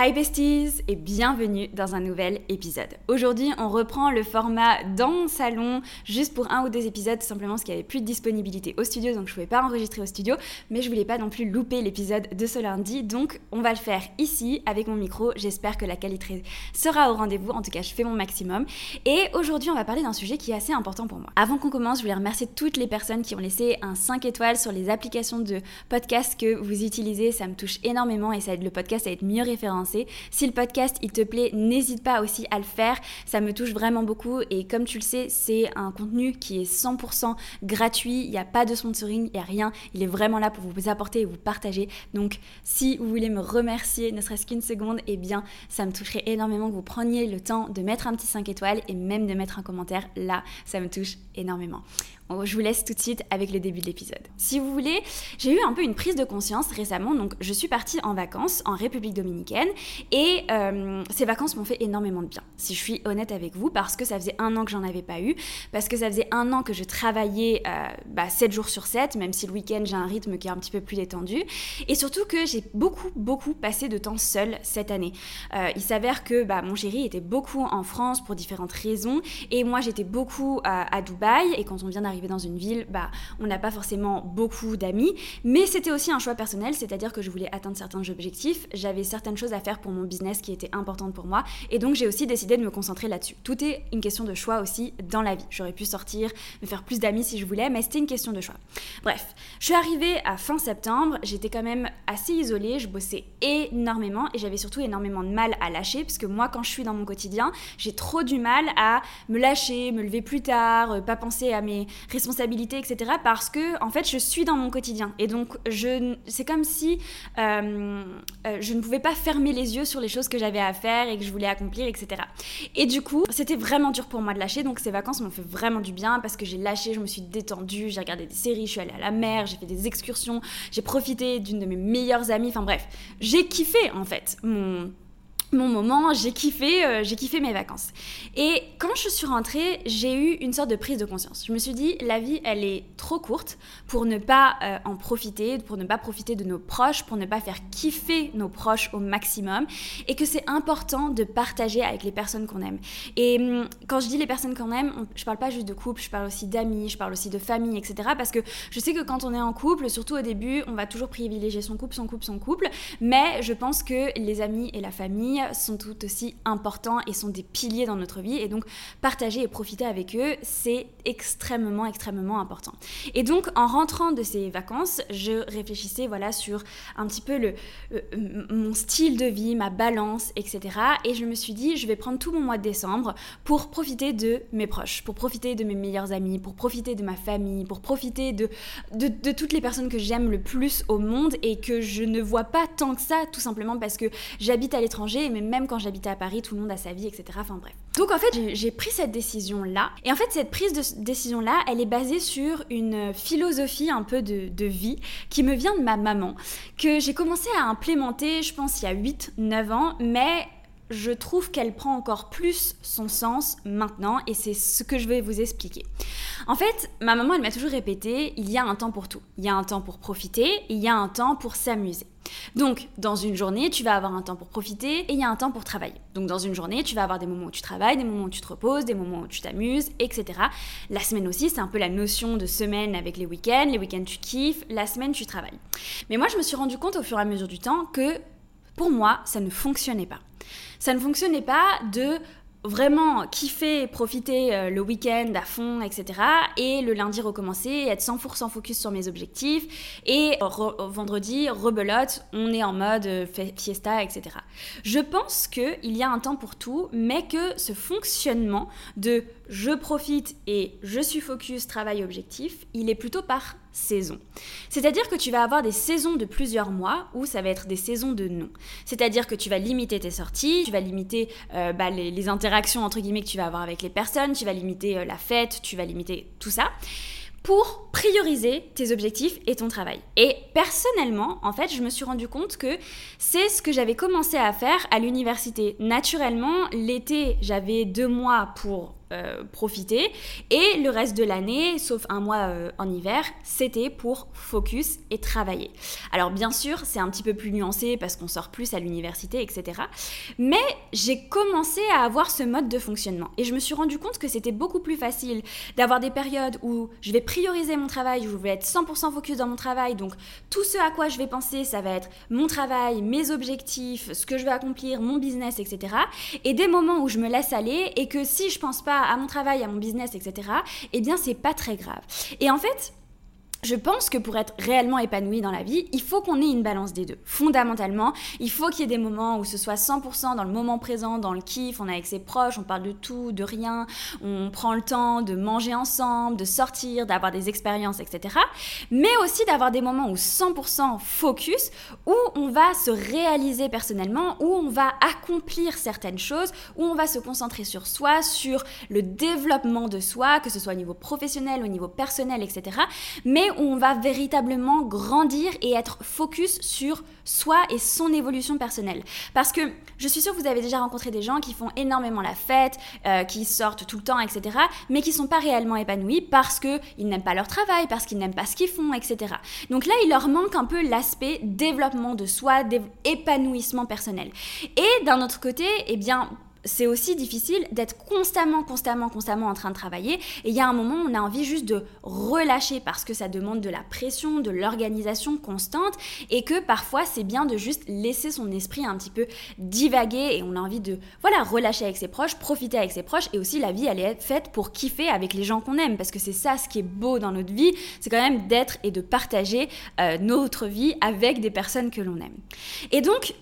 Hi besties et bienvenue dans un nouvel épisode. Aujourd'hui, on reprend le format dans mon salon juste pour un ou deux épisodes, simplement parce qu'il n'y avait plus de disponibilité au studio, donc je ne pouvais pas enregistrer au studio, mais je voulais pas non plus louper l'épisode de ce lundi, donc on va le faire ici avec mon micro. J'espère que la qualité sera au rendez-vous, en tout cas je fais mon maximum. Et aujourd'hui, on va parler d'un sujet qui est assez important pour moi. Avant qu'on commence, je voulais remercier toutes les personnes qui ont laissé un 5 étoiles sur les applications de podcast que vous utilisez, ça me touche énormément et ça aide le podcast à être mieux référencé si le podcast il te plaît, n'hésite pas aussi à le faire. Ça me touche vraiment beaucoup et comme tu le sais, c'est un contenu qui est 100% gratuit. Il n'y a pas de sponsoring, il n'y a rien. Il est vraiment là pour vous apporter et vous partager. Donc si vous voulez me remercier, ne serait-ce qu'une seconde, eh bien ça me toucherait énormément que vous preniez le temps de mettre un petit 5 étoiles et même de mettre un commentaire. Là, ça me touche énormément. Je vous laisse tout de suite avec le début de l'épisode. Si vous voulez, j'ai eu un peu une prise de conscience récemment. Donc, je suis partie en vacances en République dominicaine et euh, ces vacances m'ont fait énormément de bien. Si je suis honnête avec vous, parce que ça faisait un an que j'en avais pas eu, parce que ça faisait un an que je travaillais euh, bah, 7 jours sur 7, même si le week-end j'ai un rythme qui est un petit peu plus détendu, et surtout que j'ai beaucoup, beaucoup passé de temps seule cette année. Euh, il s'avère que bah, mon chéri était beaucoup en France pour différentes raisons, et moi j'étais beaucoup à Dubaï, et quand on vient d'arriver dans une ville, bah, on n'a pas forcément beaucoup d'amis, mais c'était aussi un choix personnel, c'est-à-dire que je voulais atteindre certains objectifs, j'avais certaines choses à faire pour mon business qui étaient importantes pour moi, et donc j'ai aussi décidé de me concentrer là-dessus. Tout est une question de choix aussi dans la vie. J'aurais pu sortir, me faire plus d'amis si je voulais, mais c'était une question de choix. Bref, je suis arrivée à fin septembre, j'étais quand même assez isolée, je bossais énormément et j'avais surtout énormément de mal à lâcher, parce que moi, quand je suis dans mon quotidien, j'ai trop du mal à me lâcher, me lever plus tard, euh, pas penser à mes responsabilités, etc. Parce que, en fait, je suis dans mon quotidien. Et donc, c'est comme si euh, euh, je ne pouvais pas fermer les yeux sur les choses que j'avais à faire et que je voulais accomplir, etc. Et du coup, c'était vraiment dur pour moi de lâcher. Donc, ces vacances m'ont fait vraiment du bien parce que j'ai lâché, je me suis détendue, j'ai regardé des séries, je suis allée à la mer, j'ai fait des excursions, j'ai profité d'une de mes meilleures amies. Enfin bref, j'ai kiffé en fait mon mon moment, j'ai kiffé, euh, j'ai kiffé mes vacances. Et quand je suis rentrée, j'ai eu une sorte de prise de conscience. Je me suis dit, la vie, elle est trop courte pour ne pas euh, en profiter, pour ne pas profiter de nos proches, pour ne pas faire kiffer nos proches au maximum, et que c'est important de partager avec les personnes qu'on aime. Et hum, quand je dis les personnes qu'on aime, je parle pas juste de couple, je parle aussi d'amis, je parle aussi de famille, etc. Parce que je sais que quand on est en couple, surtout au début, on va toujours privilégier son couple, son couple, son couple, mais je pense que les amis et la famille sont tout aussi importants et sont des piliers dans notre vie. Et donc, partager et profiter avec eux, c'est extrêmement, extrêmement important. Et donc, en rentrant de ces vacances, je réfléchissais voilà, sur un petit peu le, mon style de vie, ma balance, etc. Et je me suis dit, je vais prendre tout mon mois de décembre pour profiter de mes proches, pour profiter de mes meilleurs amis, pour profiter de ma famille, pour profiter de, de toutes les personnes que j'aime le plus au monde et que je ne vois pas tant que ça, tout simplement parce que j'habite à l'étranger mais même quand j'habitais à Paris, tout le monde a sa vie, etc. Enfin bref. Donc en fait, j'ai pris cette décision-là. Et en fait, cette prise de décision-là, elle est basée sur une philosophie un peu de, vie qui me vient de ma maman, que j'ai commencé à implémenter, je pense, il y a 8-9 ans, mais je trouve qu'elle prend encore plus son sens maintenant et c'est ce que je vais vous expliquer. En fait, ma maman, elle m'a toujours répété, il y a un temps pour tout. Il y a un temps pour profiter et il y a un temps pour s'amuser. Donc, dans une journée, tu vas avoir un temps pour profiter et il y a un temps pour travailler. Donc, dans une journée, tu vas avoir des moments où tu travailles, des moments où tu te reposes, des moments où tu t'amuses, etc. La semaine aussi, c'est un peu la notion de semaine avec les week-ends. Les week-ends, tu kiffes, la semaine, tu travailles. Mais moi, je me suis rendu compte au fur et à mesure du temps que pour moi, ça ne fonctionnait pas. Ça ne fonctionnait pas de vraiment kiffer, profiter euh, le week-end à fond, etc. Et le lundi recommencer, être 100% focus sur mes objectifs. Et vendredi, rebelote, on est en mode euh, fiesta, etc. Je pense qu'il y a un temps pour tout, mais que ce fonctionnement de je profite et je suis focus, travail, objectif, il est plutôt par C'est-à-dire que tu vas avoir des saisons de plusieurs mois où ça va être des saisons de non. C'est-à-dire que tu vas limiter tes sorties, tu vas limiter euh, bah, les, interactions entre guillemets que tu vas avoir avec les personnes, tu vas limiter euh, la fête, tu vas limiter tout ça pour prioriser tes objectifs et ton travail. Et personnellement, en fait, je me suis rendu compte que c'est ce que j'avais commencé à faire à l'université. Naturellement, l'été, j'avais deux mois pour euh, profiter. Et le reste de l'année, sauf un mois euh, en hiver, c'était pour focus et travailler. Alors bien sûr, c'est un petit peu plus nuancé parce qu'on sort plus à l'université, etc. Mais j'ai commencé à avoir ce mode de fonctionnement. Et je me suis rendu compte que c'était beaucoup plus facile d'avoir des périodes où je vais prioriser mon travail, où je vais être 100% focus dans mon travail. Donc tout ce à quoi je vais penser, ça va être mon travail, mes objectifs, ce que je vais accomplir, mon business, etc. Et des moments où je me laisse aller et que si je pense pas à mon travail, à mon business, etc., eh bien, c'est pas très grave. Et en fait, je pense que pour être réellement épanoui dans la vie, il faut qu'on ait une balance des deux. Fondamentalement, il faut qu'il y ait des moments où ce soit 100% dans le moment présent, dans le kiff, on est avec ses proches, on parle de tout, de rien, on prend le temps de manger ensemble, de sortir, d'avoir des expériences, etc. Mais aussi d'avoir des moments où 100% focus, où on va se réaliser personnellement, où on va accomplir certaines choses, où on va se concentrer sur soi, sur le développement de soi, que ce soit au niveau professionnel, au niveau personnel, etc. Mais où on va véritablement grandir et être focus sur soi et son évolution personnelle. Parce que je suis sûre que vous avez déjà rencontré des gens qui font énormément la fête, euh, qui sortent tout le temps, etc., mais qui sont pas réellement épanouis parce qu'ils n'aiment pas leur travail, parce qu'ils n'aiment pas ce qu'ils font, etc. Donc là, il leur manque un peu l'aspect développement de soi, épanouissement personnel. Et d'un autre côté, eh bien, c'est aussi difficile d'être constamment, constamment, constamment en train de travailler. Et il y a un moment où on a envie juste de relâcher parce que ça demande de la pression, de l'organisation constante et que parfois c'est bien de juste laisser son esprit un petit peu divaguer et on a envie de, voilà, relâcher avec ses proches, profiter avec ses proches et aussi la vie elle est faite pour kiffer avec les gens qu'on aime parce que c'est ça ce qui est beau dans notre vie, c'est quand même d'être et de partager euh, notre vie avec des personnes que l'on aime. Et donc,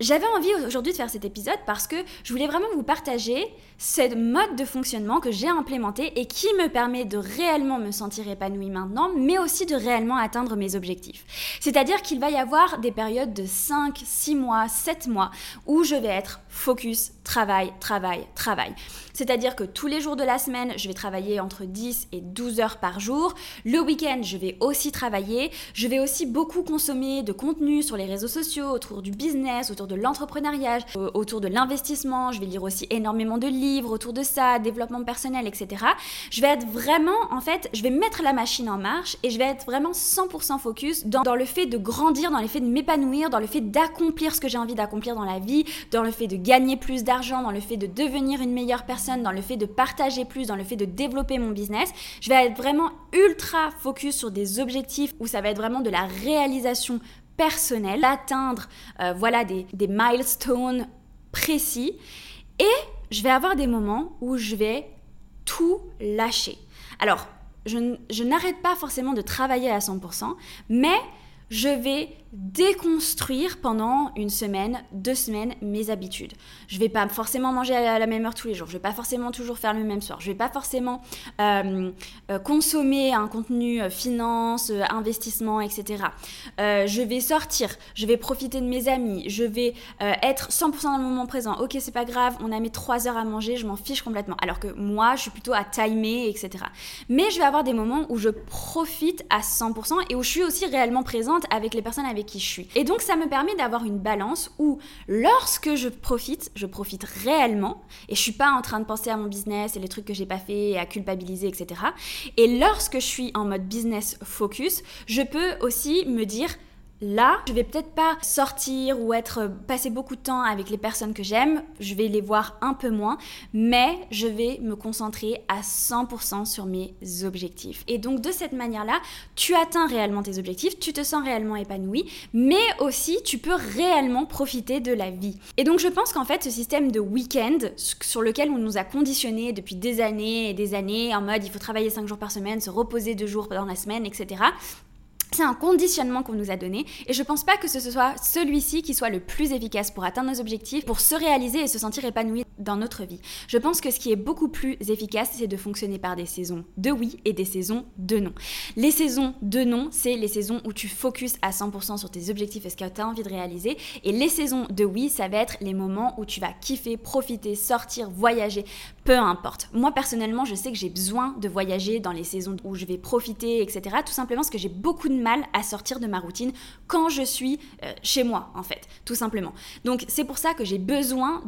j'avais envie aujourd'hui de faire cet épisode parce que je voulais vraiment vous partager ce mode de fonctionnement que j'ai implémenté et qui me permet de réellement me sentir épanouie maintenant, mais aussi de réellement atteindre mes objectifs. C'est-à-dire qu'il va y avoir des périodes de 5, 6 mois, 7 mois où je vais être focus, travail, travail, travail. C'est-à-dire que tous les jours de la semaine, je vais travailler entre 10 et 12 heures par jour. Le week-end, je vais aussi travailler. Je vais aussi beaucoup consommer de contenu sur les réseaux sociaux autour du business, autour de l'entrepreneuriat, autour de l'investissement. Je vais lire aussi énormément de livres autour de ça, développement personnel, etc. Je vais être vraiment, en fait, je vais mettre la machine en marche et je vais être vraiment 100% focus dans, dans le fait de grandir, dans le fait de m'épanouir, dans le fait d'accomplir ce que j'ai envie d'accomplir dans la vie, dans le fait de gagner plus d'argent, dans le fait de devenir une meilleure personne, dans le fait de partager plus, dans le fait de développer mon business. Je vais être vraiment ultra focus sur des objectifs où ça va être vraiment de la réalisation personnelle, atteindre euh, voilà des, des milestones précis. Et je vais avoir des moments où je vais tout lâcher. Alors, je, je n'arrête pas forcément de travailler à 100%, mais je vais déconstruire pendant une semaine, deux semaines mes habitudes. Je vais pas forcément manger à la même heure tous les jours. Je vais pas forcément toujours faire le même soir. Je vais pas forcément euh, euh, consommer un contenu euh, finance, investissement, etc. je vais sortir. Je vais profiter de mes amis. Je vais être 100% dans le moment présent. Ok, c'est pas grave. On a mis trois heures à manger. Je m'en fiche complètement. Alors que moi, je suis plutôt à timer, etc. Mais je vais avoir des moments où je profite à 100% et où je suis aussi réellement présente avec les personnes avec qui je suis. Et donc ça me permet d'avoir une balance où lorsque je profite, je profite réellement et je suis pas en train de penser à mon business et les trucs que j'ai pas fait et à culpabiliser, etc. Et lorsque je suis en mode business focus, je peux aussi me dire Là, je vais peut-être pas sortir ou être passer beaucoup de temps avec les personnes que j'aime, je vais les voir un peu moins, mais je vais me concentrer à 100% sur mes objectifs. Et donc de cette manière-là, tu atteins réellement tes objectifs, tu te sens réellement épanoui, mais aussi tu peux réellement profiter de la vie. Et donc je pense qu'en fait ce système de week-end sur lequel on nous a conditionnés depuis des années et des années en mode il faut travailler 5 jours par semaine, se reposer 2 jours dans la semaine, etc. C'est un conditionnement qu'on nous a donné. Et je pense pas que ce soit celui-ci qui soit le plus efficace pour atteindre nos objectifs, pour se réaliser et se sentir épanoui dans notre vie. Je pense que ce qui est beaucoup plus efficace, c'est de fonctionner par des saisons de oui et des saisons de non. Les saisons de non, c'est les saisons où tu focuses à 100% sur tes objectifs et ce que tu as envie de réaliser. Et les saisons de oui, ça va être les moments où tu vas kiffer, profiter, sortir, voyager, peu importe. Moi personnellement, je sais que j'ai besoin de voyager dans les saisons où je vais profiter, etc. Tout simplement parce que j'ai beaucoup de mal à sortir de ma routine quand je suis euh, chez moi, en fait, tout simplement. Donc c'est pour ça que j'ai besoin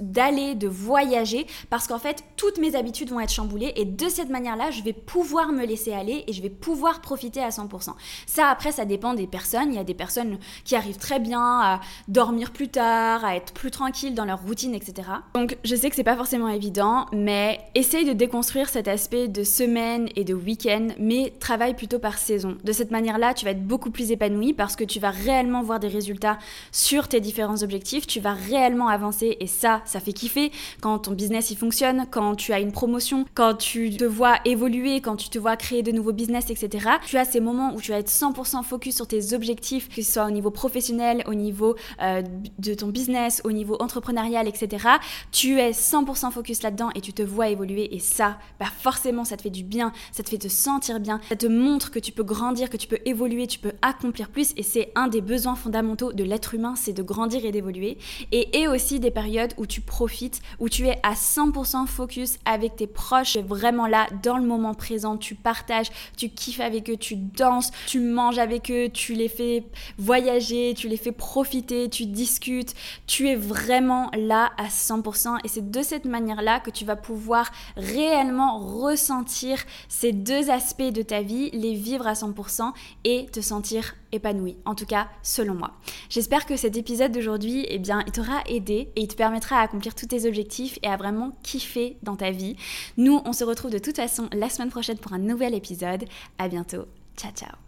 d'aller de voyager parce qu'en fait, toutes mes habitudes vont être chamboulées et de cette manière-là, je vais pouvoir me laisser aller et je vais pouvoir profiter à 100%. Ça, après, ça dépend des personnes. Il y a des personnes qui arrivent très bien à dormir plus tard, à être plus tranquilles dans leur routine, etc. Donc, je sais que c'est pas forcément évident, mais essaye de déconstruire cet aspect de semaine et de week-end, mais travaille plutôt par saison. De cette manière-là, tu vas être beaucoup plus épanoui parce que tu vas réellement voir des résultats sur tes différents objectifs, tu vas réellement avancer et ça, ça fait kiffer quand ton business il fonctionne, quand tu as une promotion, quand tu te vois évoluer, quand tu te vois créer de nouveaux business, etc. Tu as ces moments où tu vas être 100% focus sur tes objectifs, que ce soit au niveau professionnel, au niveau euh, de ton business, au niveau entrepreneurial, etc. Tu es 100% focus là-dedans et tu te vois évoluer et ça, bah forcément, ça te fait du bien, ça te fait te sentir bien, ça te montre que tu peux grandir, que tu peux évoluer, tu peux accomplir plus et c'est un des besoins fondamentaux de l'être humain, c'est de grandir et d'évoluer. Et, et aussi des périodes où tu profites, où tu es à 100% focus avec tes proches, vraiment là, dans le moment présent, tu partages, tu kiffes avec eux, tu danses, tu manges avec eux, tu les fais voyager, tu les fais profiter, tu discutes, tu es vraiment là à 100% et c'est de cette manière-là que tu vas pouvoir réellement ressentir ces deux aspects de ta vie, les vivre à 100% et te sentir épanoui, en tout cas selon moi. J'espère que cet épisode d'aujourd'hui, eh bien, il t'aura aidé et il te permettra à accomplir tous tes objectifs et à vraiment kiffer dans ta vie. Nous, on se retrouve de toute façon la semaine prochaine pour un nouvel épisode. À bientôt. Ciao ciao.